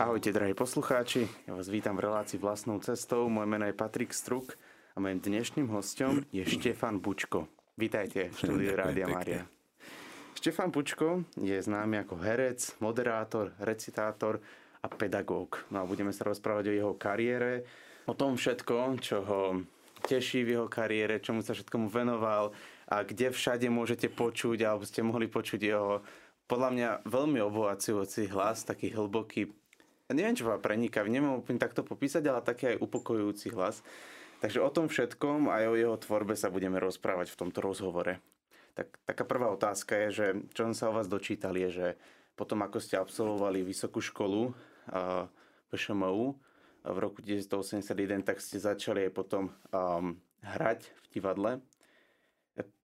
Ahojte, drahí poslucháči. Ja vás vítam v relácii vlastnou cestou. Moje meno je Patrik Struk a mojim dnešným hostom je Štefan Bučko. Vítajte v štúdiu Rádia Mária. Štefan Bučko je známy ako herec, moderátor, recitátor a pedagóg. No a budeme sa rozprávať o jeho kariére, o tom všetko, čo ho teší v jeho kariére, čomu sa všetkomu venoval a kde všade môžete počuť, alebo ste mohli počuť jeho podľa mňa veľmi obohacujúci hlas, taký hlboký, neviem, čo preniká, neviem úplne takto popísať, ale taký aj upokojujúci hlas. Takže o tom všetkom aj o jeho tvorbe sa budeme rozprávať v tomto rozhovore. Tak, taká prvá otázka je, že čo som sa o vás dočítal, je, že potom ako ste absolvovali vysokú školu uh, PŠMU v roku 1981, tak ste začali aj potom um, hrať v divadle.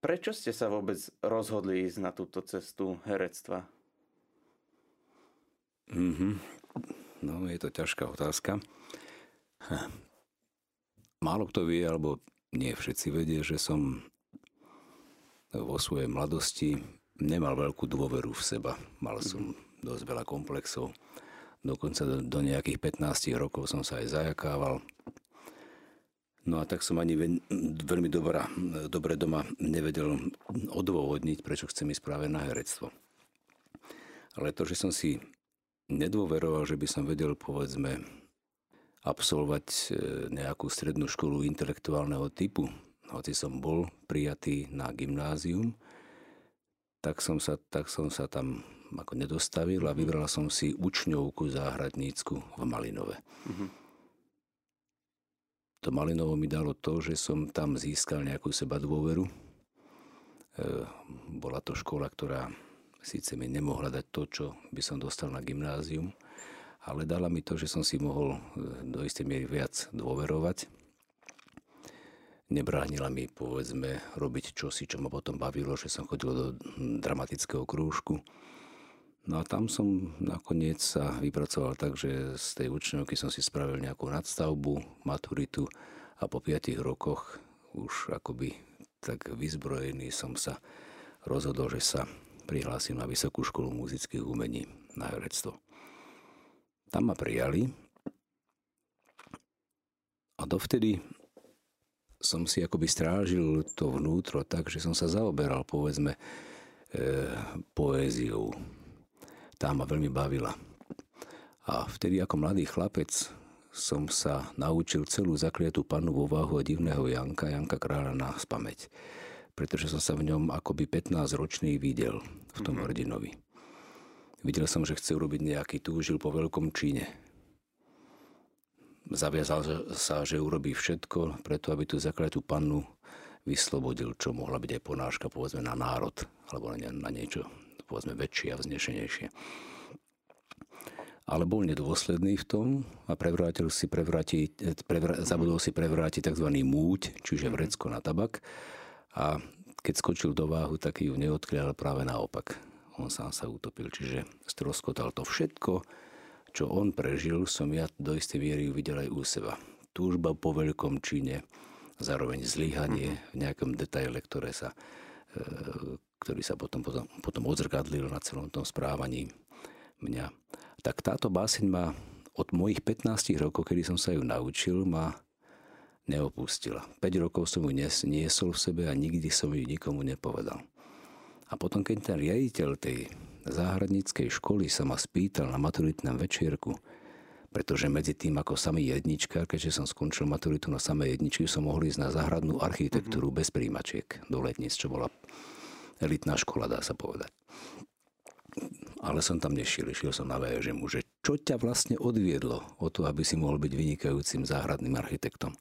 Prečo ste sa vôbec rozhodli ísť na túto cestu herectva? Mm-hmm. No, je to ťažká otázka. Málo kto vie, alebo nie všetci vedie, že som vo svojej mladosti nemal veľkú dôveru v seba. Mal som dosť veľa komplexov. Dokonca do, do nejakých 15 rokov som sa aj zajakával. No a tak som ani veľmi dobrá, dobre doma nevedel odôvodniť, prečo chcem ísť práve na herectvo. Ale to, že som si nedôveroval, že by som vedel, povedzme, absolvovať e, nejakú strednú školu intelektuálneho typu, hoci som bol prijatý na gymnázium, tak som sa, tak som sa tam ako nedostavil a vybral som si učňovku záhradnícku v Malinove. Mm-hmm. To Malinovo mi dalo to, že som tam získal nejakú seba dôveru. E, bola to škola, ktorá síce mi nemohla dať to, čo by som dostal na gymnázium, ale dala mi to, že som si mohol e, do istej miery viac dôverovať. Nebránila mi, povedzme, robiť čosi, čo ma potom bavilo, že som chodil do dramatického krúžku. No a tam som nakoniec sa vypracoval tak, že z tej učňovky som si spravil nejakú nadstavbu, maturitu a po 5 rokoch už akoby tak vyzbrojený som sa rozhodol, že sa prihlásil na Vysokú školu muzických umení na herectvo. Tam ma prijali a dovtedy som si akoby strážil to vnútro tak, že som sa zaoberal povedzme e, poéziou. Tá ma veľmi bavila. A vtedy ako mladý chlapec som sa naučil celú zakliatú panu vo váhu a divného Janka, Janka Kráľa na spameť pretože som sa v ňom akoby 15-ročný videl v tom mm-hmm. hrdinovi. Videl som, že chce urobiť nejaký túžil po veľkom číne. Zaviazal sa, že urobí všetko preto, aby tú zakletú pannu vyslobodil, čo mohla byť aj ponáška, povedzme, na národ, alebo na, na niečo, povedzme, väčšie a vznešenejšie. Ale bol nedôsledný v tom a prevrátil si prevrátiť, prevr- zabudol si prevrátiť tzv. múť, čiže vrecko na tabak a keď skočil do váhu, tak ju neodkryl, práve naopak. On sám sa utopil, čiže stroskotal to všetko, čo on prežil, som ja do istej viery uvidel aj u seba. Túžba po veľkom čine, zároveň zlyhanie v nejakom detaile, ktoré sa, e, ktorý sa potom, potom, potom odzrkadlil na celom tom správaní mňa. Tak táto báseň ma od mojich 15 rokov, kedy som sa ju naučil, ma neopustila. 5 rokov som ju niesol v sebe a nikdy som ju nikomu nepovedal. A potom, keď ten riaditeľ tej záhradníckej školy sa ma spýtal na maturitnom večierku, pretože medzi tým ako samý jednička, keďže som skončil maturitu na samej jedničky, som mohol ísť na záhradnú architektúru mm-hmm. bez príjmačiek do letnic, čo bola elitná škola, dá sa povedať. Ale som tam nešiel, išiel som na VŽMu, že čo ťa vlastne odviedlo o to, aby si mohol byť vynikajúcim záhradným architektom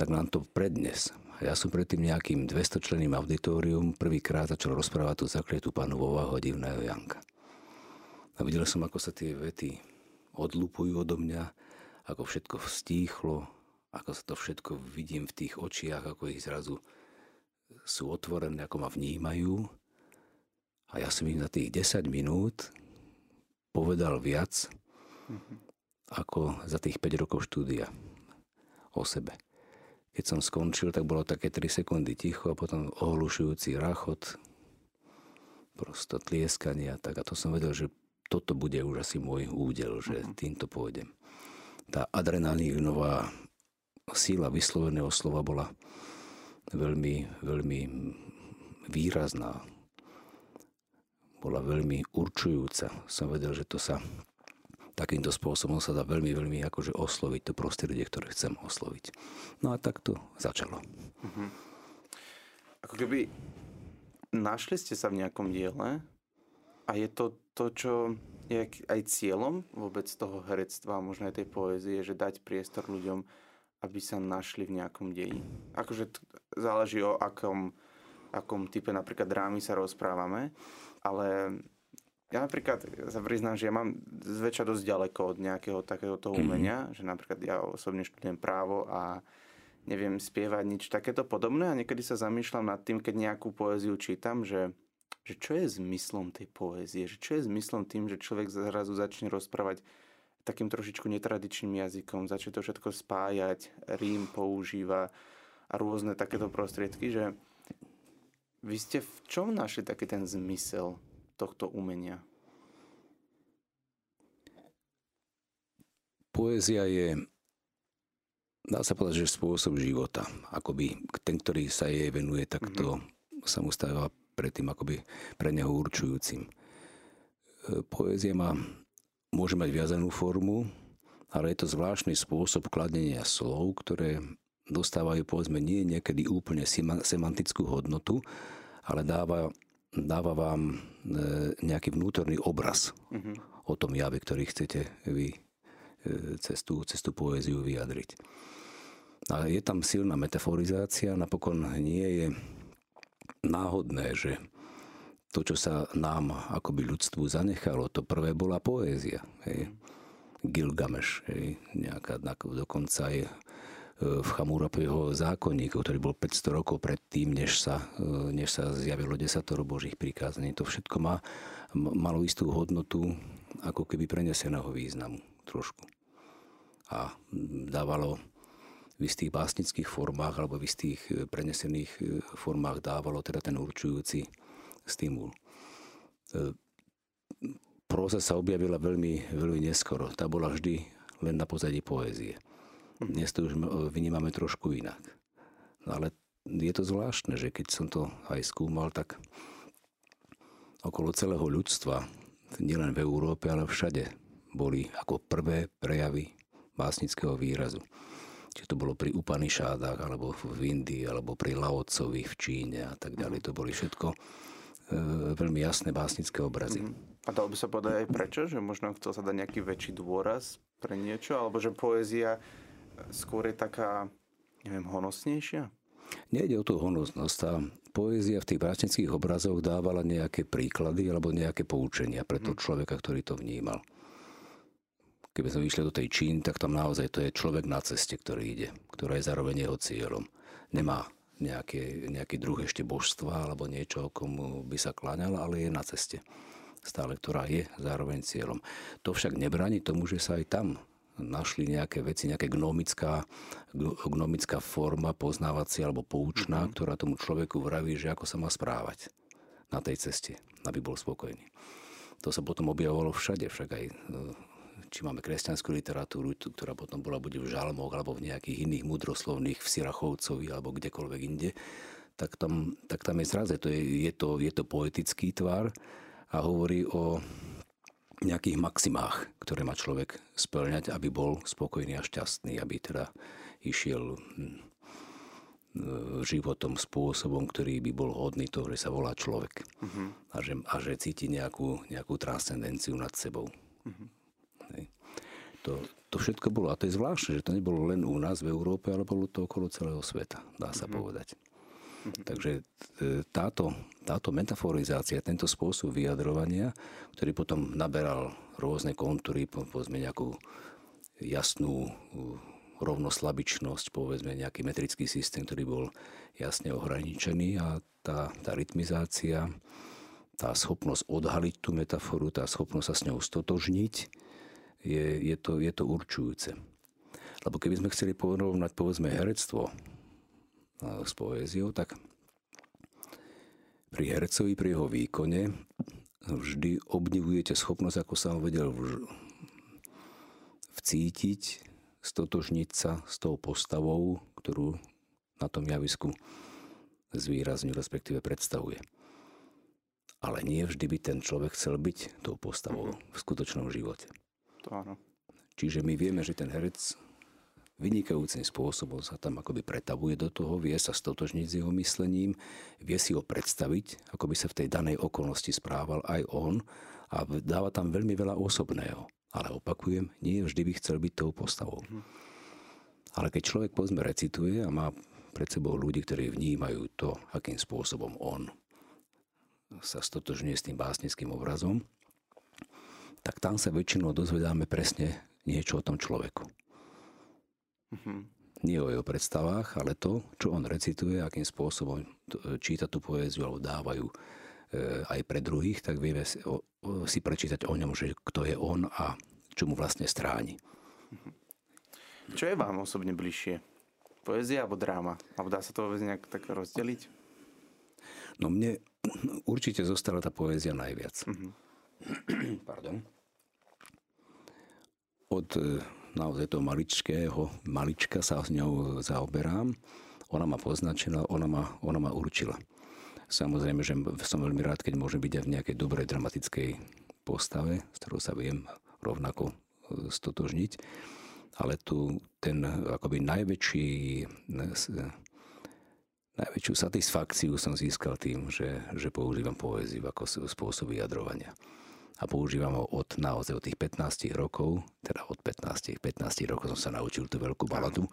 tak nám to prednes. Ja som predtým nejakým 200 členým auditorium prvýkrát začal rozprávať tú zaklietú pánu vo divného Janka. A videl som, ako sa tie vety odlupujú odo mňa, ako všetko stíchlo, ako sa to všetko vidím v tých očiach, ako ich zrazu sú otvorené, ako ma vnímajú. A ja som im na tých 10 minút povedal viac, mm-hmm. ako za tých 5 rokov štúdia o sebe. Keď som skončil, tak bolo také 3 sekundy ticho a potom ohlušujúci rachot, prosto tlieskanie a tak. A to som vedel, že toto bude už asi môj údel, že uh-huh. týmto pôjdem. Tá adrenalínová síla vysloveného slova bola veľmi, veľmi výrazná. Bola veľmi určujúca. Som vedel, že to sa takýmto spôsobom sa dá veľmi, veľmi akože osloviť to prostredie, ktoré chcem osloviť. No a tak to začalo. Uh-huh. Ako keby našli ste sa v nejakom diele a je to to, čo je aj cieľom vôbec toho herectva, možno aj tej poézie, že dať priestor ľuďom, aby sa našli v nejakom deji. Akože t- záleží o akom, akom type napríklad drámy sa rozprávame, ale ja napríklad sa priznám, že ja mám zväčša dosť ďaleko od nejakého takého toho mhm. umenia, mm-hmm. že napríklad ja osobne študujem právo a neviem spievať nič takéto podobné a niekedy sa zamýšľam nad tým, keď nejakú poéziu čítam, že, že čo je zmyslom tej poézie, že čo je zmyslom tým, že človek zrazu začne rozprávať takým trošičku netradičným jazykom, začne to všetko spájať, rím používa a rôzne takéto prostriedky, že vy ste v čom našli taký ten zmysel tohto umenia? Poézia je dá sa povedať, že spôsob života. Akoby ten, ktorý sa jej venuje, tak to mm-hmm. sa mu stáva predtým akoby pre neho určujúcim. E, poézia má, môže mať viazanú formu, ale je to zvláštny spôsob kladenia slov, ktoré dostávajú povedzme nie niekedy úplne semantickú hodnotu, ale dáva, dáva vám e, nejaký vnútorný obraz mm-hmm. o tom jave, ktorý chcete vy cez tú, cez tú poéziu vyjadriť. A je tam silná metaforizácia, napokon nie je náhodné, že to, čo sa nám akoby ľudstvu zanechalo, to prvé bola poézia. Hej. Gilgameš, hej, nejaká, dokonca aj e, v Chamurapeho zákonníku, ktorý bol 500 rokov predtým, než sa, e, než sa zjavilo desatoro Božích prikázaní. To všetko má, malo istú hodnotu ako keby preneseného významu trošku. A dávalo v istých básnických formách alebo v istých e, prenesených e, formách dávalo teda ten určujúci stimul. Próza sa objavila veľmi, veľmi neskoro. Tá bola vždy len na pozadí poézie. Dnes to už vnímame trošku inak. No ale je to zvláštne, že keď som to aj skúmal, tak okolo celého ľudstva, nielen v Európe, ale všade, boli ako prvé prejavy básnického výrazu. Či to bolo pri Upanishádach, alebo v Indii, alebo pri Laocovi v Číne a tak ďalej. To boli všetko e, veľmi jasné básnické obrazy. Mm. A dalo by sa povedať aj prečo? Že možno chcel sa dať nejaký väčší dôraz pre niečo? Alebo že poézia skôr je taká, neviem, honosnejšia? Nejde o tú honosnosť. Tá poézia v tých básnických obrazoch dávala nejaké príklady alebo nejaké poučenia pre toho mhm. človeka, ktorý to vnímal keby sme vyšli do tej Čín, tak tam naozaj to je človek na ceste, ktorý ide, ktorá je zároveň jeho cieľom. Nemá nejaké, nejaký druh ešte božstva alebo niečo, komu by sa kláňal, ale je na ceste. Stále, ktorá je zároveň cieľom. To však nebráni tomu, že sa aj tam našli nejaké veci, nejaká gnomická, gnomická forma poznávacia alebo poučná, mm-hmm. ktorá tomu človeku vraví, že ako sa má správať na tej ceste, aby bol spokojný. To sa potom objavovalo všade, však aj či máme kresťanskú literatúru, ktorá potom bola buď v žalmoch alebo v nejakých iných mudroslovných v Sirachovcovi alebo kdekoľvek inde, tak tam, tak tam je zraze, to je, je, to, je to poetický tvar a hovorí o nejakých maximách, ktoré má človek splňať, aby bol spokojný a šťastný, aby teda išiel hm, životom spôsobom, ktorý by bol hodný toho, že sa volá človek. Uh-huh. A, že, a že cíti nejakú, nejakú transcendenciu nad sebou. Uh-huh. To, to všetko bolo. A to je zvláštne, že to nebolo len u nás v Európe, ale bolo to okolo celého sveta, dá sa mm-hmm. povedať. Mm-hmm. Takže e, táto, táto metaforizácia, tento spôsob vyjadrovania, ktorý potom naberal rôzne kontúry, povedzme nejakú jasnú rovnoslabičnosť, povedzme nejaký metrický systém, ktorý bol jasne ohraničený a tá, tá rytmizácia, tá schopnosť odhaliť tú metaforu, tá schopnosť sa s ňou stotožniť, je, je, to, je to určujúce. Lebo keby sme chceli porovnať povedzme herectvo s poéziou, tak pri hercovi, pri jeho výkone vždy obdivujete schopnosť, ako som vedel vcítiť, stotožniť sa s tou postavou, ktorú na tom javisku zvýrazňuje, respektíve predstavuje. Ale nie vždy by ten človek chcel byť tou postavou v skutočnom živote. To áno. Čiže my vieme, že ten herec vynikajúcim spôsobom sa tam akoby pretavuje do toho, vie sa stotožniť s jeho myslením, vie si ho predstaviť, ako by sa v tej danej okolnosti správal aj on a dáva tam veľmi veľa osobného. Ale opakujem, nie vždy by chcel byť tou postavou. Mm. Ale keď človek povedzme recituje a má pred sebou ľudí, ktorí vnímajú to, akým spôsobom on sa stotožňuje s tým básnickým obrazom, tak tam sa väčšinou dozvedáme presne niečo o tom človeku. Mm-hmm. Nie o jeho predstavách, ale to, čo on recituje, akým spôsobom číta tú poéziu alebo dávajú e, aj pre druhých, tak vieme si, prečítať o ňom, že kto je on a čo mu vlastne stráni. Mm-hmm. Čo je vám osobne bližšie? Poézia alebo dráma? Alebo dá sa to vôbec nejak tak rozdeliť? No mne určite zostala tá poézia najviac. Mm-hmm. Pardon. Od e, naozaj toho maličkého, malička sa s ňou zaoberám. Ona ma poznačila, ona ma, ona ma určila. Samozrejme, že som veľmi rád, keď môžem byť aj v nejakej dobrej dramatickej postave, s ktorou sa viem rovnako e, stotožniť ale tu ten akoby najväčší, najväčšiu satisfakciu som získal tým, že, že používam poéziu ako spôsob vyjadrovania. A používam ho od naozaj od tých 15 rokov, teda od 15, 15 rokov som sa naučil tú veľkú baladu,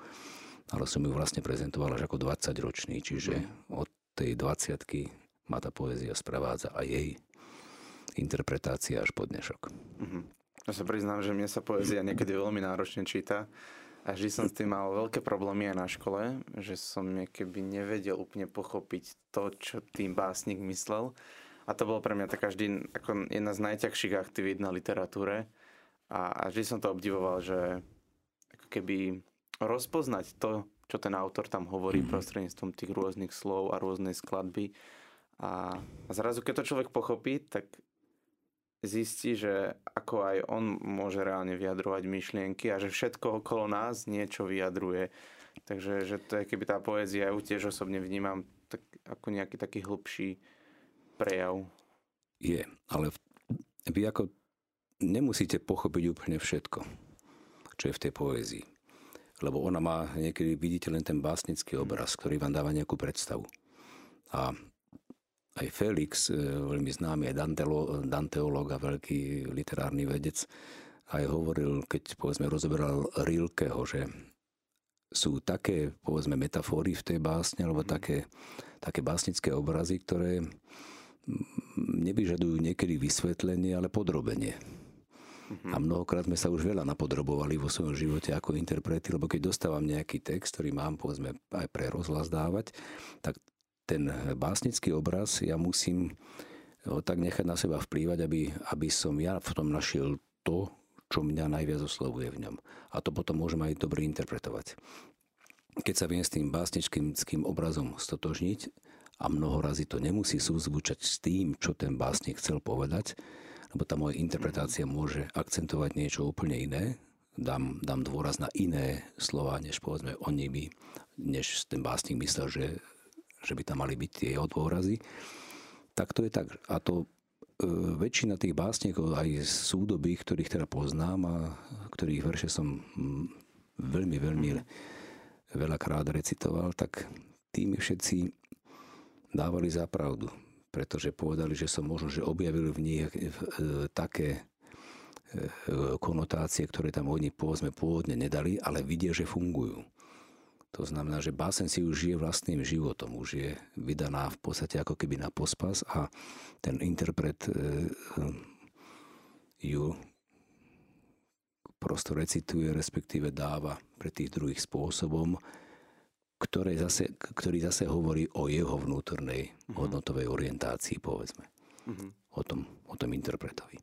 ale som ju vlastne prezentoval až ako 20 ročný, čiže od tej 20 ma tá poézia sprevádza a jej interpretácia až po dnešok. Mm-hmm. Ja sa priznám, že mne sa poézia niekedy veľmi náročne číta a vždy som s tým mal veľké problémy aj na škole, že som niekedy nevedel úplne pochopiť to, čo tým básnik myslel. A to bolo pre mňa taká vždy ako jedna z najťažších aktivít na literatúre. A, a vždy som to obdivoval, že ako keby rozpoznať to, čo ten autor tam hovorí mm. prostredníctvom tých rôznych slov a rôznej skladby. A, a zrazu, keď to človek pochopí, tak zistí, že ako aj on môže reálne vyjadrovať myšlienky a že všetko okolo nás niečo vyjadruje. Takže že to je, keby tá poézia, ja ju tiež osobne vnímam tak, ako nejaký taký hlbší prejav. Je, ale vy ako nemusíte pochopiť úplne všetko, čo je v tej poézii. Lebo ona má, niekedy vidíte len ten básnický obraz, ktorý vám dáva nejakú predstavu. A aj Felix, e, veľmi známy, aj Danteolog a veľký literárny vedec, aj hovoril, keď povedzme rozoberal Rilkeho, že sú také, povedzme, metafóry v tej básne, alebo mhm. také, také básnické obrazy, ktoré nevyžadujú niekedy vysvetlenie, ale podrobenie. Mm-hmm. A mnohokrát sme sa už veľa napodrobovali vo svojom živote ako interprety, lebo keď dostávam nejaký text, ktorý mám povedzme aj pre rozhlas dávať, tak ten básnický obraz ja musím ho tak nechať na seba vplývať, aby, aby som ja v tom našiel to, čo mňa najviac oslovuje v ňom. A to potom môžem aj dobre interpretovať. Keď sa viem s tým básničkým obrazom stotožniť a mnoho razy to nemusí súzvučať s tým, čo ten básnik chcel povedať, lebo tá moja interpretácia môže akcentovať niečo úplne iné, dám, dám dôraz na iné slova, než povedzme oni by, než ten básnik myslel, že že by tam mali byť tie jeho dôrazy. Tak to je tak. A to e, väčšina tých básnikov, aj súdoby, ktorých teda poznám a ktorých verše som mm, veľmi, veľmi veľakrát recitoval, tak tými všetci dávali za pravdu. Pretože povedali, že som možno, že objavil v nich e, také e, konotácie, ktoré tam oni povedzme pôvodne nedali, ale vidia, že fungujú. To znamená, že básen si už žije vlastným životom, už je vydaná v podstate ako keby na pospas a ten interpret e, ju prosto recituje, respektíve dáva pre tých druhých spôsobom, ktoré zase, ktorý zase hovorí o jeho vnútornej uh-huh. hodnotovej orientácii, povedzme. Uh-huh. O, tom, o tom interpretovi.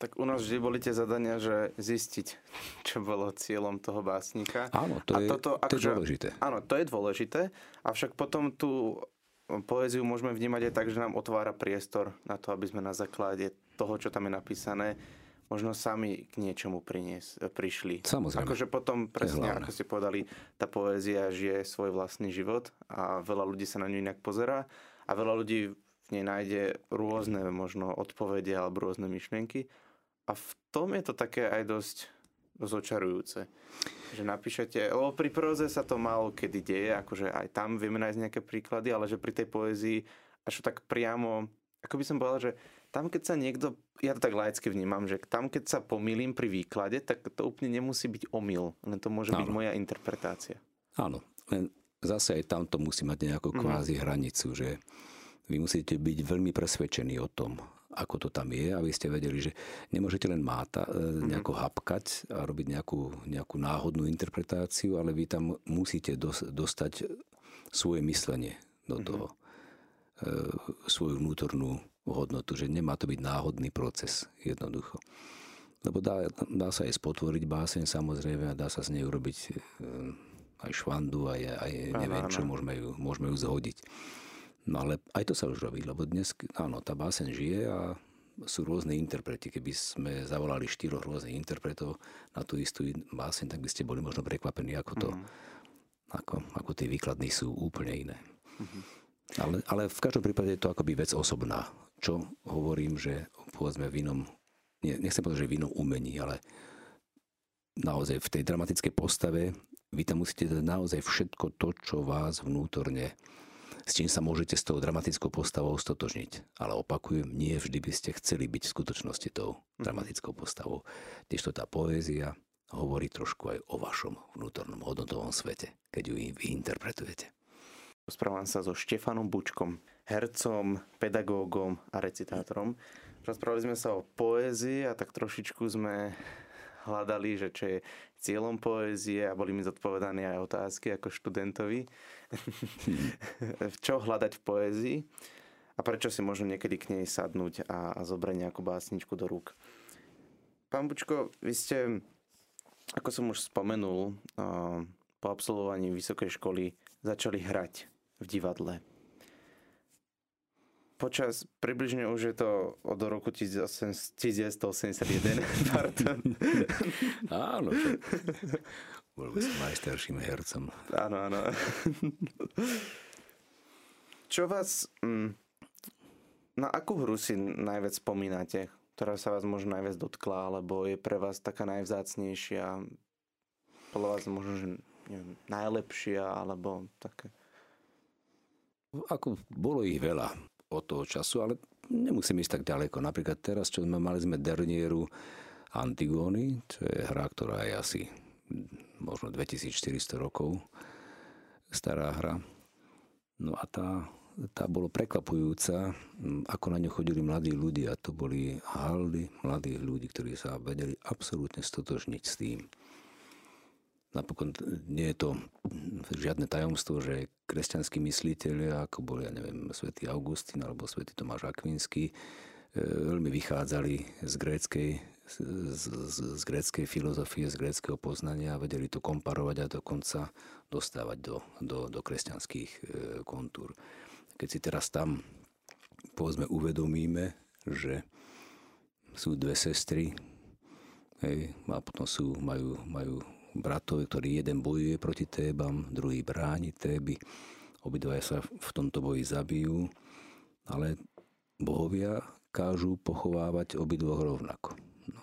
Tak u nás vždy boli tie zadania, že zistiť, čo bolo cieľom toho básnika. Áno, to, je, toto, to je akože- dôležité. Áno, to je dôležité, avšak potom tú poéziu môžeme vnímať aj tak, že nám otvára priestor na to, aby sme na základe toho, čo tam je napísané, možno sami k niečomu prinies, prišli. Samozrejme. Akože potom, presne ako ste povedali, tá poézia žije svoj vlastný život a veľa ľudí sa na ňu inak pozerá a veľa ľudí v nej nájde rôzne možno odpovede alebo rôzne myšlienky. A v tom je to také aj dosť, dosť očarujúce. Že napíšete, lebo pri proze sa to málo kedy deje, akože aj tam vieme nájsť nejaké príklady, ale že pri tej poézii až tak priamo, ako by som povedal, že tam keď sa niekto, ja to tak laicky vnímam, že tam keď sa pomýlim pri výklade, tak to úplne nemusí byť omyl, len to môže Áno. byť moja interpretácia. Áno, len zase aj tam to musí mať nejakú mhm. kvázi mm. hranicu, že vy musíte byť veľmi presvedčení o tom, ako to tam je, aby ste vedeli, že nemôžete len máta, e, mhm. nejako hapkať a robiť nejakú, nejakú náhodnú interpretáciu, ale vy tam musíte dos, dostať svoje myslenie do mhm. toho, mm-hmm. svoju vnútornú hodnotu, že nemá to byť náhodný proces jednoducho. Lebo dá, dá sa aj spotvoriť báseň samozrejme a dá sa z nej urobiť e, aj švandu, aj, aj neviem čo, môžeme ju, môžeme ju zhodiť. No ale aj to sa už robí, lebo dnes, áno, tá báseň žije a sú rôzne interprety. Keby sme zavolali štyroch rôznych interpretov na tú istú báseň, tak by ste boli možno prekvapení, ako to, mm. ako, ako tie výkladny sú úplne iné. Mm-hmm. Ale, ale v každom prípade je to akoby vec osobná čo hovorím, že povedzme v inom, nie, nechcem povedať, že v inom umení, ale naozaj v tej dramatickej postave vy tam musíte dať naozaj všetko to, čo vás vnútorne s čím sa môžete s tou dramatickou postavou stotožniť. Ale opakujem, nie vždy by ste chceli byť v skutočnosti tou mhm. dramatickou postavou. Tiež to tá poézia hovorí trošku aj o vašom vnútornom hodnotovom svete, keď ju vy interpretujete. Rozprávam sa so Štefanom Bučkom, hercom, pedagógom a recitátorom. Rozprávali sme sa o poézii a tak trošičku sme hľadali, že čo je cieľom poézie a boli mi zodpovedané aj otázky ako študentovi. čo hľadať v poézii a prečo si možno niekedy k nej sadnúť a, a zobrať nejakú básničku do rúk. Pán Bučko, vy ste, ako som už spomenul, po absolvovaní vysokej školy začali hrať v divadle počas, približne už je to od roku 1981, pardon. Áno, bol by som najstarším hercom. Áno, áno. Čo vás, mm, na akú hru si najviac spomínate, ktorá sa vás možno najviac dotkla, alebo je pre vás taká najvzácnejšia, podľa vás možno, že neviem, najlepšia, alebo také? Ako bolo ich veľa od toho času, ale nemusím ísť tak ďaleko. Napríklad teraz, čo sme mali sme dernieru Antigóny, čo je hra, ktorá je asi možno 2400 rokov stará hra. No a tá, tá bolo prekvapujúca, ako na ňu chodili mladí ľudia. To boli haldy mladých ľudí, ktorí sa vedeli absolútne stotožniť s tým. Napokon nie je to žiadne tajomstvo, že kresťanskí mysliteľi, ako boli, ja neviem, svätý Augustín alebo svätý Tomáš Akvinský, e, veľmi vychádzali z gréckej, z, z, z gréckej filozofie, z gréckého poznania a vedeli to komparovať a dokonca dostávať do, do, do kresťanských e, kontúr. Keď si teraz tam povedzme uvedomíme, že sú dve sestry, hej, a potom sú, majú, majú bratov, ktorý jeden bojuje proti Tébam, druhý bráni Téby. Obidvaja sa v tomto boji zabijú, ale bohovia kážu pochovávať obidvoch rovnako. No.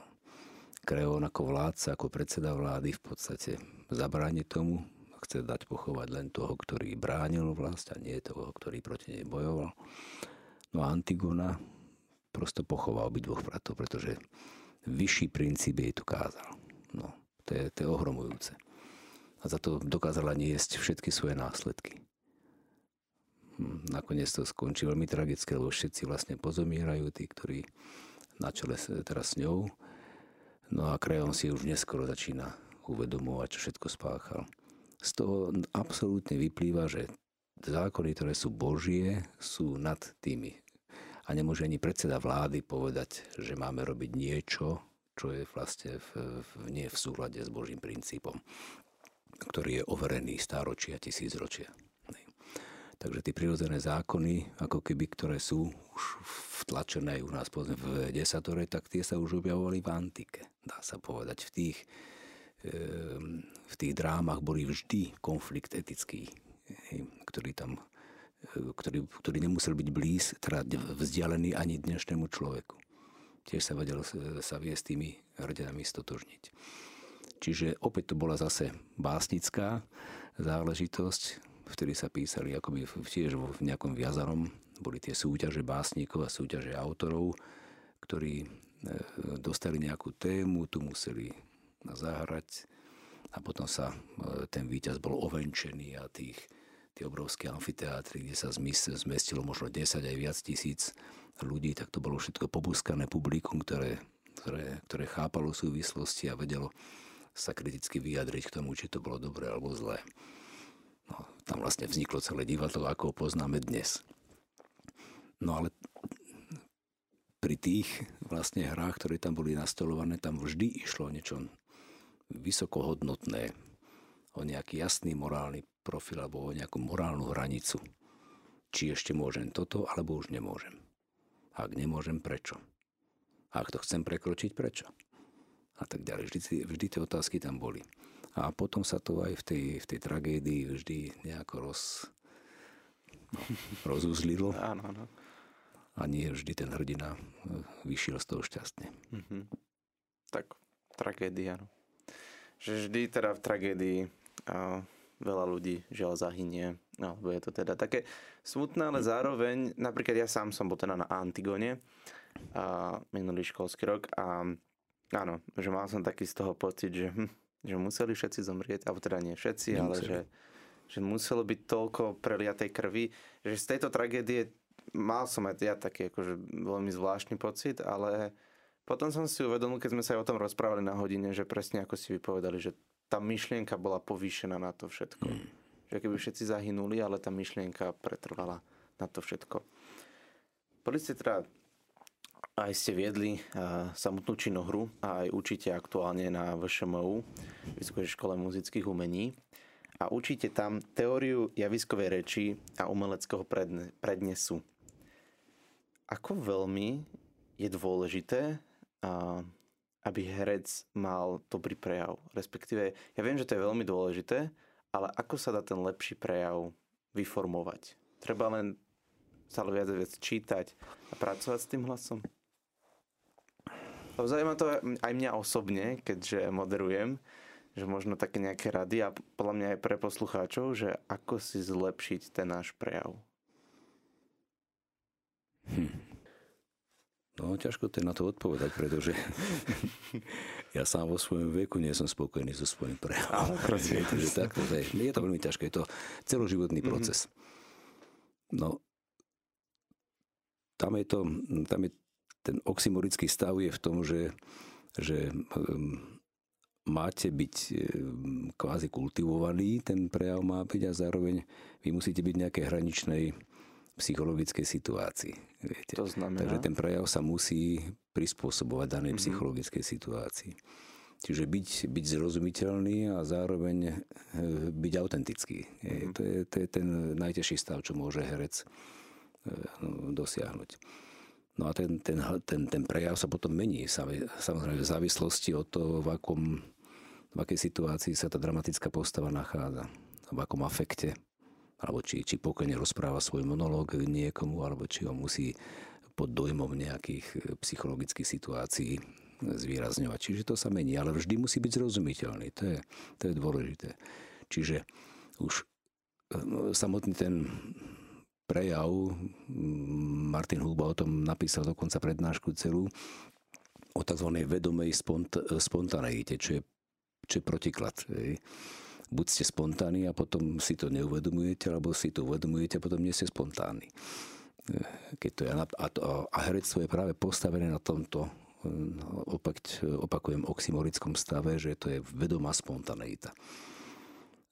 Kreón ako vládca, ako predseda vlády v podstate zabráni tomu, chce dať pochovať len toho, ktorý bránil vlast a nie toho, ktorý proti nej bojoval. No a Antigona prosto pochová obidvoch bratov, pretože vyšší princíp jej tu kázal. No. To je, to je ohromujúce. A za to dokázala niesť všetky svoje následky. Hm, nakoniec to skončí veľmi tragické, lebo všetci vlastne pozomierajú, tí, ktorí na čele teraz s ňou. No a Kreon si už neskoro začína uvedomovať, čo všetko spáchal. Z toho absolútne vyplýva, že zákony, ktoré sú božie, sú nad tými. A nemôže ani predseda vlády povedať, že máme robiť niečo, čo je vlastne v, v, nie v súhľade s Božím princípom, ktorý je overený stáročia, tisícročia. Takže tie prirodzené zákony, ako keby, ktoré sú už vtlačené u nás povedzme, v desatore, tak tie sa už objavovali v antike. Dá sa povedať, v tých, ehm, v tých drámach boli vždy konflikt etický, ktorý tam e, ktorý, ktorý nemusel byť blíz, teda vzdialený ani dnešnému človeku. Tiež sa vedel sa vie s tými hrdinami stotožniť. Čiže opäť to bola zase básnická záležitosť, vtedy sa písali akoby tiež v nejakom viazarom. Boli tie súťaže básnikov a súťaže autorov, ktorí e, dostali nejakú tému, tu museli zahrať a potom sa e, ten víťaz bol ovenčený a tých, tie obrovské amfiteátry, kde sa zmestilo možno 10 aj viac tisíc ľudí, tak to bolo všetko pobúskané publikum, ktoré, ktoré, ktoré chápalo súvislosti a vedelo sa kriticky vyjadriť k tomu, či to bolo dobré alebo zlé. No, tam vlastne vzniklo celé divadlo, ako ho poznáme dnes. No ale pri tých vlastne hrách, ktoré tam boli nastolované, tam vždy išlo niečo vysokohodnotné, o nejaký jasný morálny profil alebo o nejakú morálnu hranicu. Či ešte môžem toto, alebo už nemôžem. Ak nemôžem, prečo? Ak to chcem prekročiť, prečo? A tak ďalej. Vždy, vždy tie otázky tam boli. A potom sa to aj v tej, v tej tragédii vždy nejako roz, no, rozuzlilo. Áno, áno. A nie vždy ten hrdina e, vyšiel z toho šťastne. Mm-hmm. Tak, tragédia, no. Že vždy teda v tragédii a veľa ľudí žiaľ zahynie. Alebo je to teda také smutné, ale zároveň, napríklad ja sám som bol teda na Antigone a minulý školský rok a áno, že mal som taký z toho pocit, že hm, že museli všetci zomrieť, alebo teda nie všetci, Nemuseli. ale že, že muselo byť toľko preliatej krvi, že z tejto tragédie mal som aj ja taký akože veľmi zvláštny pocit, ale potom som si uvedomil, keď sme sa aj o tom rozprávali na hodine, že presne ako si vypovedali, že tá myšlienka bola povýšená na to všetko. Mm. Že keby všetci zahynuli, ale tá myšlienka pretrvala na to všetko. Boli ste teda aj ste viedli samotnú činohru a aj učíte aktuálne na VŠMU, Vysokej škole muzických umení. A učíte tam teóriu javiskovej reči a umeleckého predne, prednesu. Ako veľmi je dôležité, aby herec mal dobrý prejav? Respektíve, ja viem, že to je veľmi dôležité, ale ako sa dá ten lepší prejav vyformovať? Treba len stále viac viac čítať a pracovať s tým hlasom? Zaujíma to aj mňa osobne, keďže moderujem, že možno také nejaké rady a podľa mňa aj pre poslucháčov, že ako si zlepšiť ten náš prejav. Hm. No, ťažko to na to odpovedať, pretože ja sám vo svojom veku nie som spokojný so svojím prejavom. Takže tak, to je, je to veľmi ťažké, je to celoživotný mhm. proces. No, tam je to, tam je ten oxymorický stav je v tom, že, že um, máte byť um, kvázi kultivovaný, ten prejav má byť a zároveň vy musíte byť v nejakej hraničnej psychologickej situácii. Viete? To znamená? Takže ten prejav sa musí prispôsobovať danej mm-hmm. psychologickej situácii. Čiže byť, byť zrozumiteľný a zároveň e, byť autentický. Mm-hmm. To, je, to je ten najtežší stav, čo môže herec e, no, dosiahnuť. No a ten, ten, ten, ten prejav sa potom mení, samozrejme v závislosti od toho, v, akom, v akej situácii sa tá dramatická postava nachádza, v akom afekte, alebo či, či pokojne rozpráva svoj monológ niekomu, alebo či ho musí pod dojmom nejakých e, psychologických situácií zvýrazňovať. Čiže to sa mení, ale vždy musí byť zrozumiteľný. To je, to je dôležité. Čiže už e, samotný ten prejav. Martin Hulba o tom napísal dokonca prednášku celú o tzv. vedomej spont- spontaneite, čo je, čo je protiklad. Hej. Buď ste spontánni a potom si to neuvedomujete, alebo si to uvedomujete a potom nie ste spontánni. Keď to je, a, to, a herectvo je práve postavené na tomto opak, opakujem oxymorickom stave, že to je vedomá spontaneita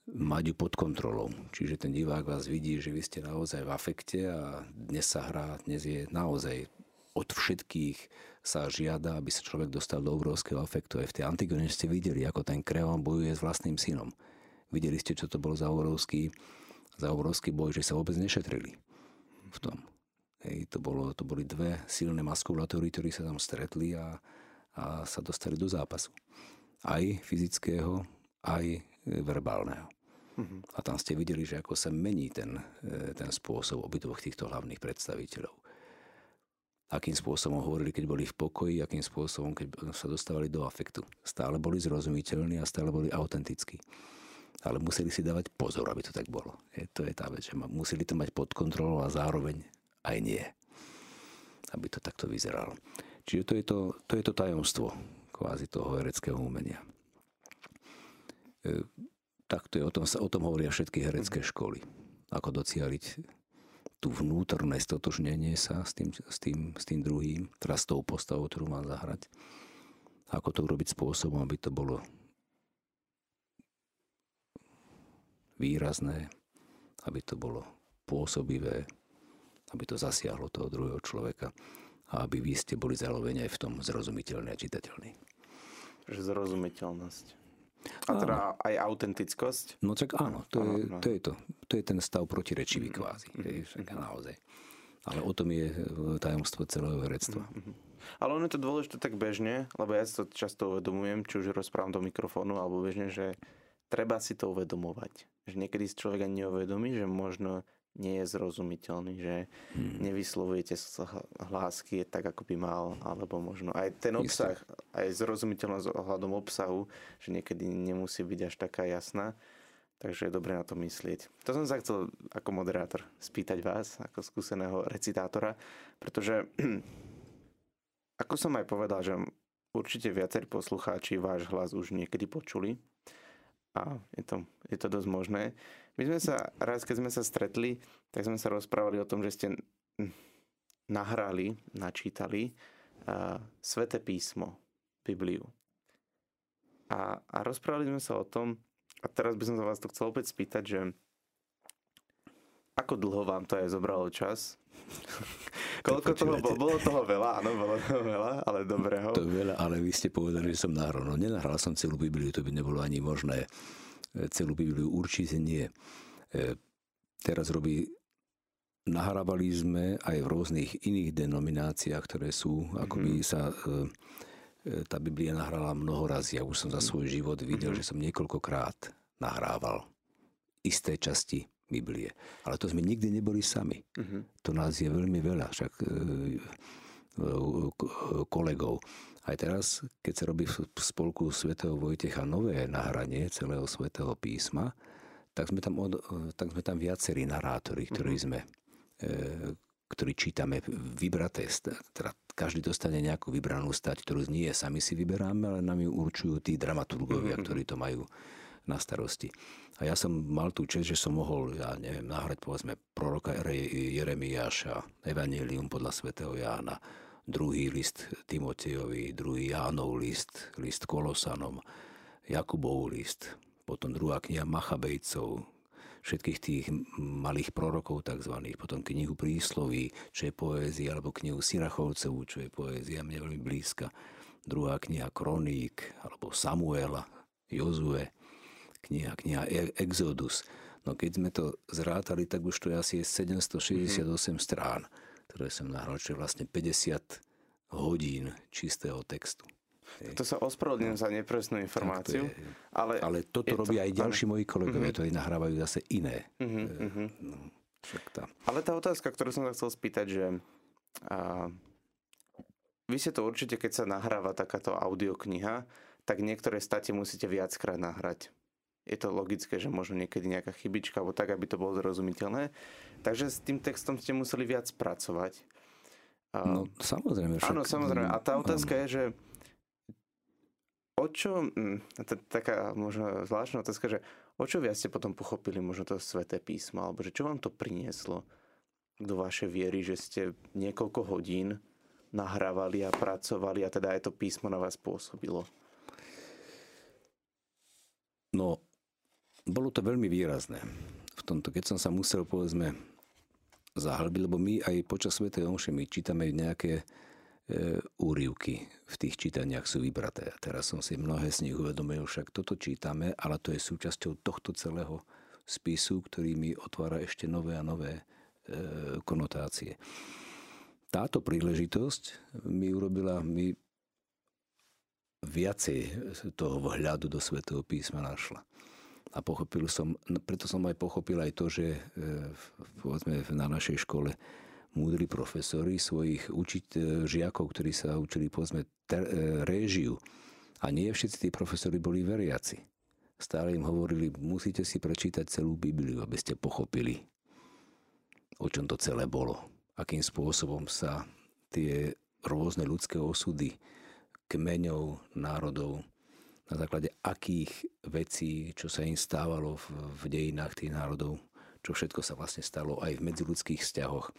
mať ju pod kontrolou. Čiže ten divák vás vidí, že vy ste naozaj v afekte a dnes sa hrá, dnes je naozaj od všetkých sa žiada, aby sa človek dostal do obrovského afektu. Aj v tej Antigone ste videli, ako ten Kreon bojuje s vlastným synom. Videli ste, čo to bol za obrovský za obrovský boj, že sa vôbec nešetrili v tom. Hej, to, bolo, to boli dve silné maskulatúry, ktorí sa tam stretli a, a sa dostali do zápasu. Aj fyzického, aj verbálneho. Mm-hmm. A tam ste videli, že ako sa mení ten, e, ten spôsob obidvoch týchto hlavných predstaviteľov. Akým spôsobom hovorili, keď boli v pokoji, akým spôsobom, keď sa dostávali do afektu. Stále boli zrozumiteľní a stále boli autentickí ale museli si dávať pozor, aby to tak bolo. Je, to je tá vec, že museli to mať pod kontrolou a zároveň aj nie. Aby to takto vyzeralo. Čiže to je to, to, je to tajomstvo kvázi toho hereckého umenia. E, takto je, o tom, o tom hovoria všetky herecké školy. Ako docieliť tú vnútorné stotožnenie sa s tým, s tým, s tým druhým, teda s tou postavou, ktorú má zahrať. Ako to urobiť spôsobom, aby to bolo výrazné, aby to bolo pôsobivé, aby to zasiahlo toho druhého človeka a aby vy ste boli zároveň aj v tom zrozumiteľný a čitateľný. Že zrozumiteľnosť. A teda áno. aj autentickosť? No tak áno, to, áno, je, no. to je to. To je ten stav protirečivý mm-hmm. kvázi. Mm-hmm. Však naozaj. Ale o tom je e, tajomstvo celého herectva. Mm-hmm. Ale ono je to dôležité tak bežne, lebo ja si to často uvedomujem, či už rozprávam do mikrofónu, alebo bežne, že treba si to uvedomovať. Že niekedy si človek ani neuvedomí, že možno nie je zrozumiteľný, že hmm. nevyslovujete hlásky tak, ako by mal, alebo možno aj ten obsah, Isté. aj zrozumiteľnosť ohľadom obsahu, že niekedy nemusí byť až taká jasná. Takže je dobré na to myslieť. To som sa chcel ako moderátor spýtať vás, ako skúseného recitátora, pretože ako som aj povedal, že určite viacerí poslucháči váš hlas už niekedy počuli, a je to, je to dosť možné. My sme sa, raz keď sme sa stretli, tak sme sa rozprávali o tom, že ste nahrali, načítali uh, Svete písmo, Bibliu. A, a rozprávali sme sa o tom, a teraz by som sa vás to chcel opäť spýtať, že ako dlho vám to aj zobralo čas? Koľko toho bolo? Bolo toho veľa, áno, bolo toho veľa, ale dobrého. To veľa, ale vy ste povedali, že som nahral. No nenahral som celú Bibliu, to by nebolo ani možné. E, celú Bibliu určite nie. E, teraz robí nahrávali sme aj v rôznych iných denomináciách, ktoré sú, ako by mhm. sa e, tá Biblia nahrala mnoho razy. Ja už som za svoj život videl, mm-hmm. že som niekoľkokrát nahrával isté časti Biblie. Ale to sme nikdy neboli sami. Uh-huh. To nás je veľmi veľa, však e, e, kolegov. Aj teraz, keď sa robí v spolku svätého Vojtecha nové nahranie celého svätého písma, tak sme tam, od, e, tak sme tam viacerí narátori, ktorí uh-huh. sme ktorí čítame vybraté, teda každý dostane nejakú vybranú stať, ktorú nie sami si vyberáme, ale nám ju určujú tí dramaturgovia, uh-huh. ktorí to majú na starosti. A ja som mal tú čest, že som mohol, ja neviem, nahrať povedzme proroka Jeremiáša, Evangelium podľa svätého Jána, druhý list Timotejovi, druhý Jánov list, list Kolosanom, Jakubov list, potom druhá kniha Machabejcov, všetkých tých malých prorokov tzv. Potom knihu prísloví, čo je poézia, alebo knihu Sirachovcovú, čo je poézia mne veľmi blízka. Druhá kniha Kroník, alebo Samuela, Jozue kniha, kniha e- Exodus. No keď sme to zrátali, tak už to je asi 768 mm-hmm. strán, ktoré som nahral, čo je vlastne 50 hodín čistého textu. To sa ospravedlňujem za nepresnú informáciu. To je, ale, ale toto robia to, aj ďalší moji kolegovia, mm-hmm. ktorí nahrávajú zase iné. Mm-hmm. No, tá. Ale tá otázka, ktorú som sa chcel spýtať, že a, vy ste to určite, keď sa nahráva takáto audiokniha, tak niektoré state musíte viackrát nahrať je to logické, že možno niekedy nejaká chybička, alebo tak, aby to bolo zrozumiteľné. Takže s tým textom ste museli viac pracovať. No, samozrejme. Však... Áno, samozrejme. A tá otázka áno. je, že o čo, hm, taká možno zvláštna otázka, že o čo viac ste potom pochopili možno to sveté písmo, alebo že čo vám to prinieslo do vašej viery, že ste niekoľko hodín nahrávali a pracovali a teda aj to písmo na vás pôsobilo? No, bolo to veľmi výrazné v tomto, keď som sa musel, povedzme, zahlbiť, lebo my aj počas Sv. Omše my čítame nejaké e, úrivky v tých čítaniach sú vybraté. A teraz som si mnohé z nich uvedomil, však toto čítame, ale to je súčasťou tohto celého spisu, ktorý mi otvára ešte nové a nové e, konotácie. Táto príležitosť mi urobila, mi viacej toho vhľadu do Svetého písma našla. A pochopil som, no, preto som aj pochopil aj to, že e, povedzme na našej škole múdri profesori svojich učiť e, žiakov, ktorí sa učili povedzme ter, réžiu. A nie všetci tí profesori boli veriaci Stále im hovorili, musíte si prečítať celú Bibliu, aby ste pochopili, o čom to celé bolo. Akým spôsobom sa tie rôzne ľudské osudy kmeňov, národov, na základe akých vecí, čo sa im stávalo v, v dejinách tých národov, čo všetko sa vlastne stalo aj v medziludských vzťahoch,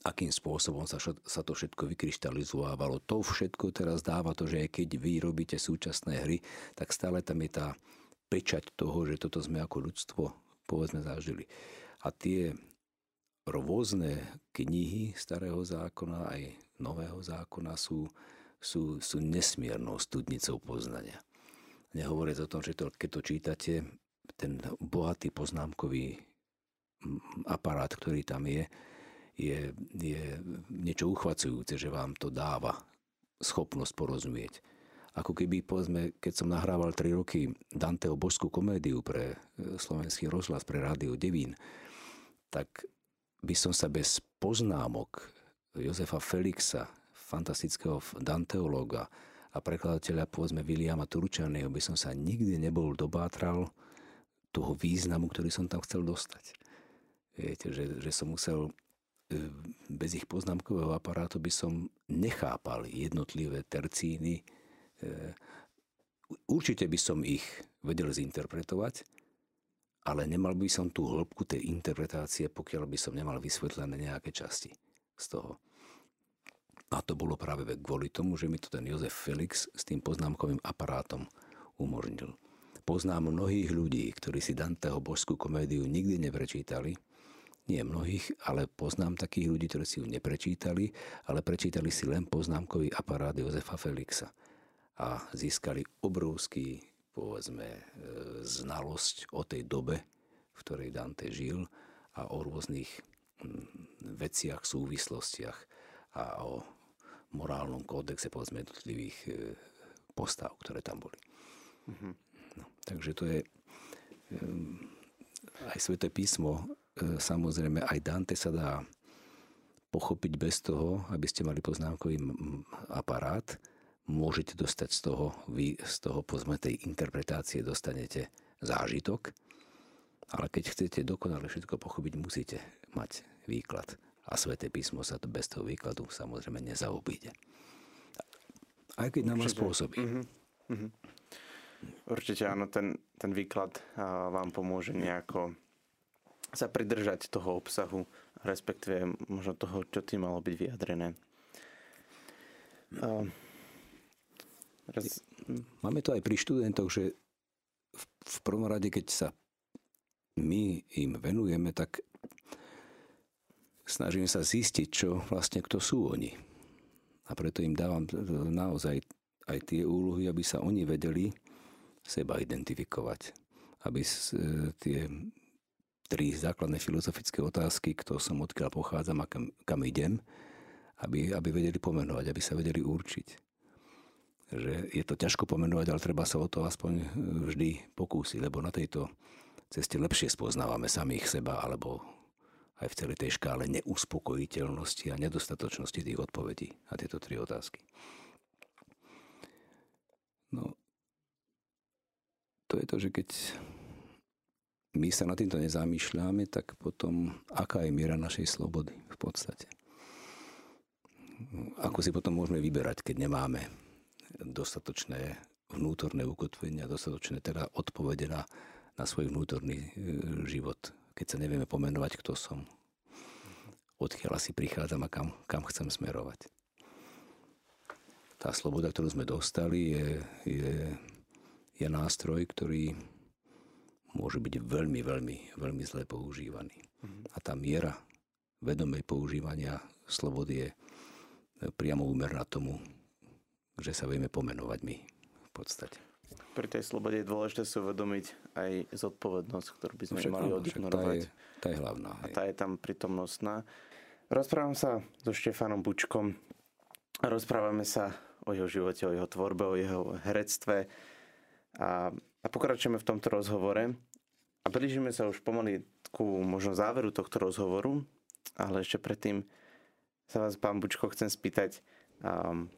akým spôsobom sa, sa to všetko vykryštalizovalo. To všetko teraz dáva to, že aj keď vy robíte súčasné hry, tak stále tam je tá pečať toho, že toto sme ako ľudstvo povedzme zažili. A tie rôzne knihy starého zákona aj nového zákona sú, sú, sú nesmiernou studnicou poznania. Nehovoriac o tom, že to, keď to čítate, ten bohatý poznámkový aparát, ktorý tam je, je, je niečo uchvacujúce, že vám to dáva schopnosť porozumieť. Ako keby, povedzme, keď som nahrával 3 roky Danteho božskú komédiu pre e, slovenský rozhlas, pre rádio Devín, tak by som sa bez poznámok Jozefa Felixa, fantastického Danteológa a prekladateľa, povedzme, Williama Turčaného, by som sa nikdy nebol dobátral toho významu, ktorý som tam chcel dostať. Viete, že, že som musel E, bez ich poznámkového aparátu by som nechápal jednotlivé tercíny. E, určite by som ich vedel zinterpretovať, ale nemal by som tú hĺbku tej interpretácie, pokiaľ by som nemal vysvetlené nejaké časti z toho. A to bolo práve kvôli tomu, že mi to ten Jozef Felix s tým poznámkovým aparátom umožnil. Poznám mnohých ľudí, ktorí si Danteho božskú komédiu nikdy neprečítali, nie mnohých, ale poznám takých ľudí, ktorí si ju neprečítali, ale prečítali si len poznámkový aparát Jozefa Felixa a získali obrovský, povedzme, e, znalosť o tej dobe, v ktorej Dante žil a o rôznych veciach, súvislostiach a o morálnom kódexe, povedzme, jednotlivých e, postav, ktoré tam boli. Mm-hmm. No, takže to je aj Sveté písmo E, samozrejme aj Dante sa dá pochopiť bez toho, aby ste mali poznámkový aparát. Môžete dostať z toho, vy z toho pozme tej interpretácie dostanete zážitok, ale keď chcete dokonale všetko pochopiť, musíte mať výklad. A Sveté písmo sa to bez toho výkladu samozrejme nezaobíde. Aj keď nám spôsobí. Uh-huh, uh-huh. Určite áno, ten, ten výklad vám pomôže nejako sa pridržať toho obsahu, respektíve možno toho, čo tým malo byť vyjadrené. Uh, raz... Máme to aj pri študentoch, že v, v prvom rade, keď sa my im venujeme, tak snažíme sa zistiť, čo vlastne kto sú oni. A preto im dávam naozaj aj tie úlohy, aby sa oni vedeli seba identifikovať. Aby tie tri základné filozofické otázky, kto som, odkiaľ pochádzam a kam, kam idem, aby, aby vedeli pomenovať, aby sa vedeli určiť. Že je to ťažko pomenovať, ale treba sa o to aspoň vždy pokúsiť, lebo na tejto ceste lepšie spoznávame samých seba, alebo aj v celej tej škále neuspokojiteľnosti a nedostatočnosti tých odpovedí na tieto tri otázky. No, to je to, že keď my sa na týmto nezamýšľame, tak potom aká je miera našej slobody v podstate? Ako si potom môžeme vyberať, keď nemáme dostatočné vnútorné ukotvenia, dostatočné teda odpovede na, na svoj vnútorný e, život, keď sa nevieme pomenovať, kto som, odkiaľ asi prichádzam a kam, kam chcem smerovať. Tá sloboda, ktorú sme dostali, je, je, je nástroj, ktorý môže byť veľmi, veľmi, veľmi zle používaný. A tá miera vedomej používania slobody je priamo úmerná tomu, že sa vieme pomenovať my v podstate. Pri tej slobode je dôležité si uvedomiť aj zodpovednosť, ktorú by sme Však mali odignorovať. Tá je, tá je hlavná. A tá je tam prítomnostná. Rozprávam sa so Štefanom Bučkom. Rozprávame sa o jeho živote, o jeho tvorbe, o jeho herectve. A, a pokračujeme v tomto rozhovore. A blížime sa už pomaly ku možno záveru tohto rozhovoru. Ale ešte predtým sa vás, pán Bučko, chcem spýtať. Um,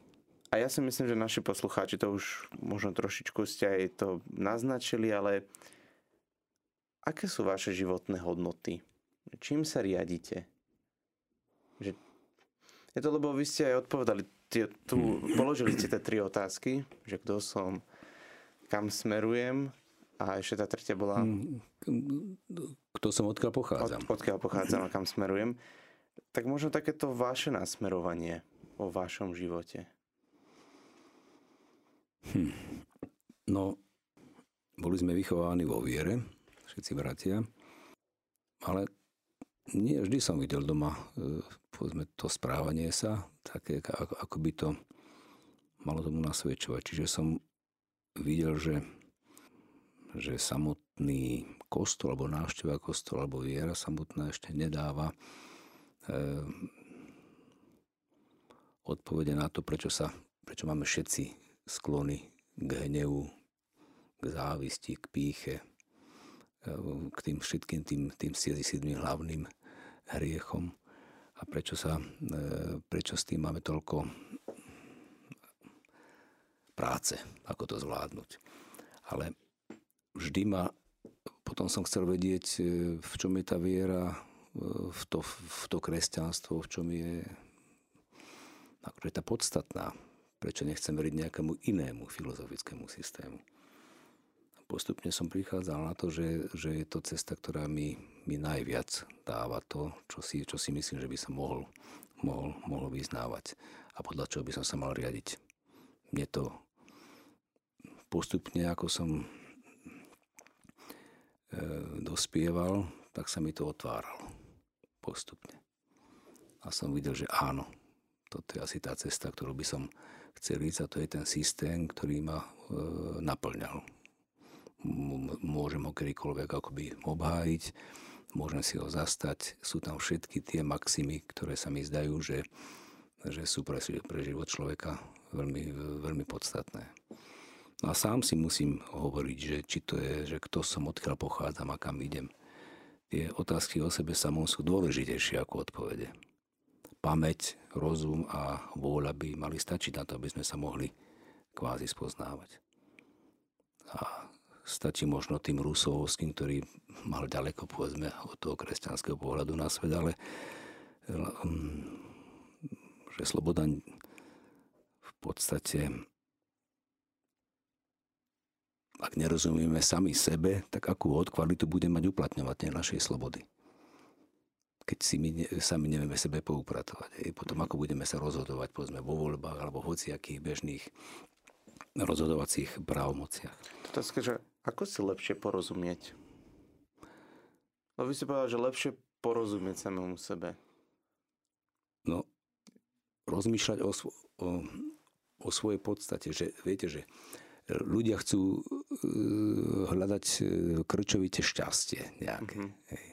a ja si myslím, že naši poslucháči to už možno trošičku ste aj to naznačili, ale aké sú vaše životné hodnoty? Čím sa riadite? Že... Je to, lebo vy ste aj odpovedali, tie, tu, položili ste tie tri otázky, že kto som, kam smerujem a ešte tá tretia bola... Kto som, odkiaľ pochádzam. Od, odkiaľ pochádzam a kam smerujem. Tak možno takéto vaše nasmerovanie vo vašom živote. Hm. No, boli sme vychováni vo viere, všetci bratia, ale nie vždy som videl doma e, povedzme, to správanie sa, také ako, ako by to malo tomu nasvedčovať. Čiže som videl, že, že samotný kostol, alebo návšteva kostola, alebo viera samotná ešte nedáva e, odpovede na to, prečo, sa, prečo máme všetci sklony k hnevu, k závisti, k píche, e, k tým všetkým tým, tým 77 hlavným hriechom a prečo, sa, e, prečo s tým máme toľko práce, ako to zvládnuť. Ale vždy ma, potom som chcel vedieť, e, v čom je tá viera, v to, v to kresťanstvo, v čom je akože tá podstatná prečo nechcem veriť nejakému inému filozofickému systému. Postupne som prichádzal na to, že, že je to cesta, ktorá mi, mi najviac dáva to, čo si, čo si myslím, že by som mohol, mohol, mohol vyznávať a podľa čoho by som sa mal riadiť. Mne to postupne, ako som e, dospieval, tak sa mi to otváralo. Postupne. A som videl, že áno, toto je asi tá cesta, ktorú by som chcel ísť a to je ten systém, ktorý ma e, naplňal. M- môžem ho kedykoľvek akoby obhájiť, môžem si ho zastať. Sú tam všetky tie maximy, ktoré sa mi zdajú, že, že sú pre, pre život človeka veľmi, veľmi podstatné. No a sám si musím hovoriť, že či to je, že kto som, odkiaľ pochádzam a kam idem. Tie otázky o sebe samom sú dôležitejšie ako odpovede pamäť, rozum a vôľa by mali stačiť na to, aby sme sa mohli kvázi spoznávať. A stačí možno tým Rusovským, ktorý mal ďaleko, povedzme, od toho kresťanského pohľadu na svet, ale mm, že sloboda v podstate ak nerozumieme sami sebe, tak akú odkvalitu bude mať uplatňovať tej našej slobody keď si my sami nevieme sebe poupratovať. Hej. Potom ako budeme sa rozhodovať, povedzme, vo voľbách alebo v hociakých bežných rozhodovacích právomociach. Otázka, že ako si lepšie porozumieť? No vy si povedal, že lepšie porozumieť samému sebe. No, rozmýšľať o, o, o svojej podstate, že viete, že ľudia chcú uh, hľadať uh, krčovite šťastie nejaké. Mm-hmm. Hej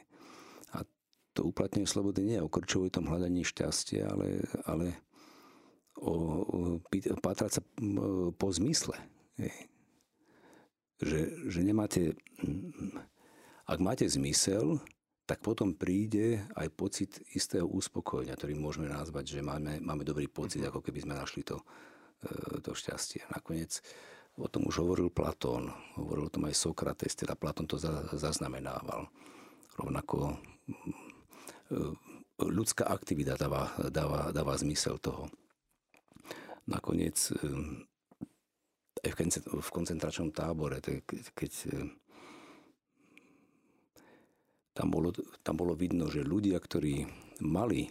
to uplatnenie slobody nie je o krčovitom hľadaní šťastia, ale, ale o, o pátrať sa po zmysle. Že, že nemáte... Ak máte zmysel, tak potom príde aj pocit istého uspokojenia, ktorý môžeme nazvať, že máme, máme dobrý pocit, mhm. ako keby sme našli to, e, to šťastie. Nakoniec o tom už hovoril Platón, hovoril o tom aj Sokrates, teda Platón to zaznamenával. Rovnako ľudská aktivita dáva, dáva, dáva zmysel toho. Nakoniec eh, aj v koncentračnom tábore, keď eh, tam bolo, tam bolo vidno, že ľudia, ktorí mali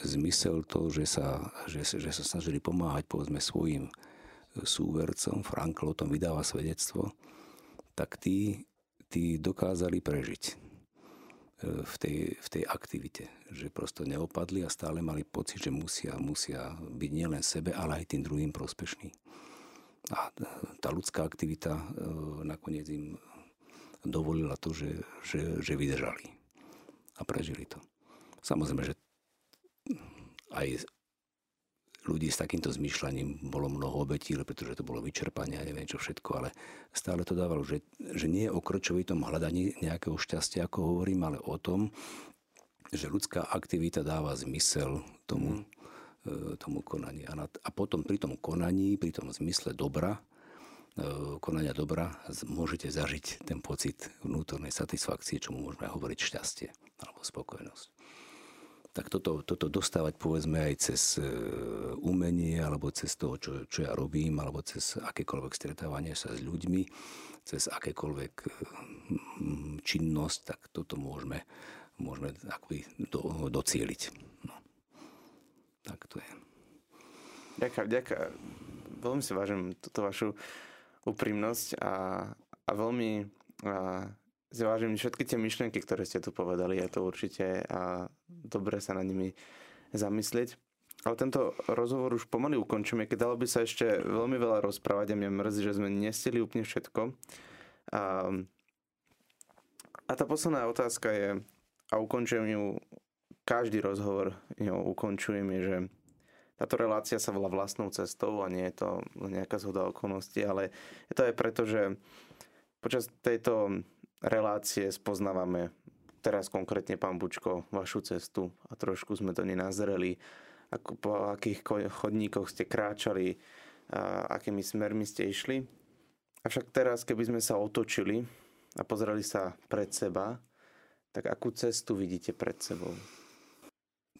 zmysel to, že sa, že, že sa snažili pomáhať povedzme svojim súvercom, Frankl o tom vydáva svedectvo, tak tí, tí dokázali prežiť v tej, v tej aktivite. Že prosto neopadli a stále mali pocit, že musia, musia byť nielen sebe, ale aj tým druhým prospešní. A tá ľudská aktivita nakoniec im dovolila to, že, že, že vydržali a prežili to. Samozrejme, že aj ľudí s takýmto zmýšľaním bolo mnoho obetí, pretože to bolo vyčerpanie a neviem čo všetko, ale stále to dávalo, že, že nie o krčovitom hľadaní nejakého šťastia, ako hovorím, ale o tom, že ľudská aktivita dáva zmysel tomu, mm. tomu konaní. A, na, a potom pri tom konaní, pri tom zmysle dobra, e, konania dobra, môžete zažiť ten pocit vnútornej satisfakcie, čo môžeme hovoriť šťastie alebo spokojnosť. Tak toto, toto dostávať povedzme aj cez e, umenie, alebo cez to, čo, čo ja robím, alebo cez akékoľvek stretávanie sa s ľuďmi, cez akékoľvek činnosť, tak toto môžeme môžeme akoby do, docieliť. No. Tak to je. Ďakujem, ďakujem. Veľmi si vážim túto vašu úprimnosť a, a veľmi a, si vážim všetky tie myšlienky, ktoré ste tu povedali. Je to určite a dobre sa na nimi zamyslieť. Ale tento rozhovor už pomaly ukončíme, keď dalo by sa ešte veľmi veľa rozprávať a mňa mrzí, že sme nestili úplne všetko. A, a tá posledná otázka je, a ukončujem ju, každý rozhovor ňou ukončujem je, že táto relácia sa volá vlastnou cestou a nie je to nejaká zhoda okolností, ale je to aj preto, že počas tejto relácie spoznávame teraz konkrétne, pán Bučko, vašu cestu a trošku sme to nenazreli, ako, po akých chodníkoch ste kráčali, a akými smermi ste išli. Avšak teraz, keby sme sa otočili a pozreli sa pred seba, tak akú cestu vidíte pred sebou?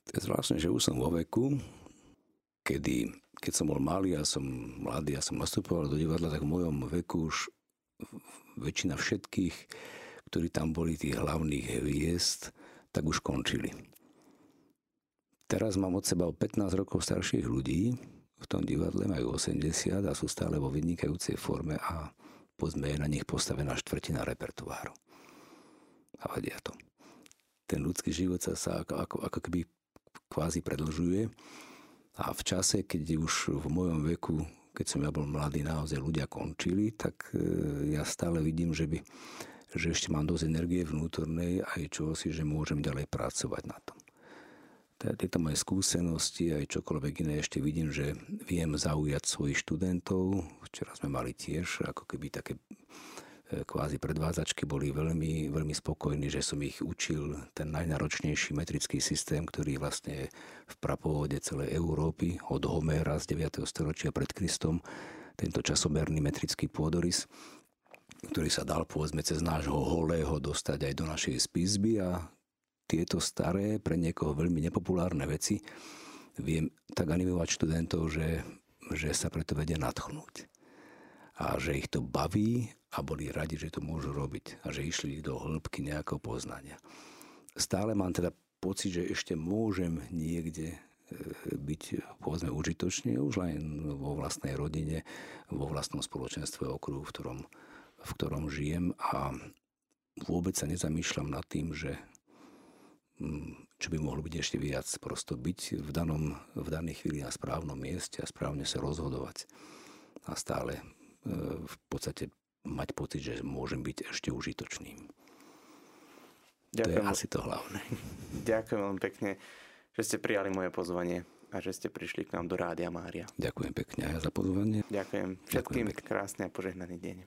To je zvláštne, že už som vo veku, kedy, keď som bol malý a som mladý a som nastupoval do divadla, tak v mojom veku už väčšina všetkých, ktorí tam boli tých hlavných hviezd, tak už končili. Teraz mám od seba o 15 rokov starších ľudí, v tom divadle majú 80 a sú stále vo vynikajúcej forme a povedzme je na nich postavená štvrtina repertoáru a vedia to. Ten ľudský život sa, sa ako, ako, ako keby kvázi predlžuje a v čase, keď už v mojom veku, keď som ja bol mladý, naozaj ľudia končili, tak e, ja stále vidím, že, by, že ešte mám dosť energie vnútornej aj čoho si, že môžem ďalej pracovať na tom. Tieto moje skúsenosti, aj čokoľvek iné, ešte vidím, že viem zaujať svojich študentov. Včera sme mali tiež ako keby také kvázi predvádzačky boli veľmi, veľmi spokojní, že som ich učil ten najnáročnejší metrický systém, ktorý vlastne je v prapovode celej Európy od Homéra z 9. storočia pred Kristom, tento časomerný metrický pôdorys, ktorý sa dal povedzme cez nášho holého dostať aj do našej spisby a tieto staré, pre niekoho veľmi nepopulárne veci viem tak animovať študentov, že, že sa preto vedia nadchnúť a že ich to baví a boli radi, že to môžu robiť a že išli do hĺbky nejakého poznania. Stále mám teda pocit, že ešte môžem niekde e, byť povedzme užitočný už len vo vlastnej rodine, vo vlastnom spoločenstve okruhu, v ktorom, v ktorom žijem a vôbec sa nezamýšľam nad tým, že mm, čo by mohlo byť ešte viac. Prosto byť v, danom, v danej chvíli na správnom mieste a správne sa rozhodovať. A stále e, v podstate mať pocit, že môžem byť ešte užitočným. Ďakujem. To je asi to hlavné. Ďakujem veľmi pekne, že ste prijali moje pozvanie a že ste prišli k nám do Rádia Mária. Ďakujem pekne aj za pozvanie. Ďakujem všetkým krásny a požehnaný deň.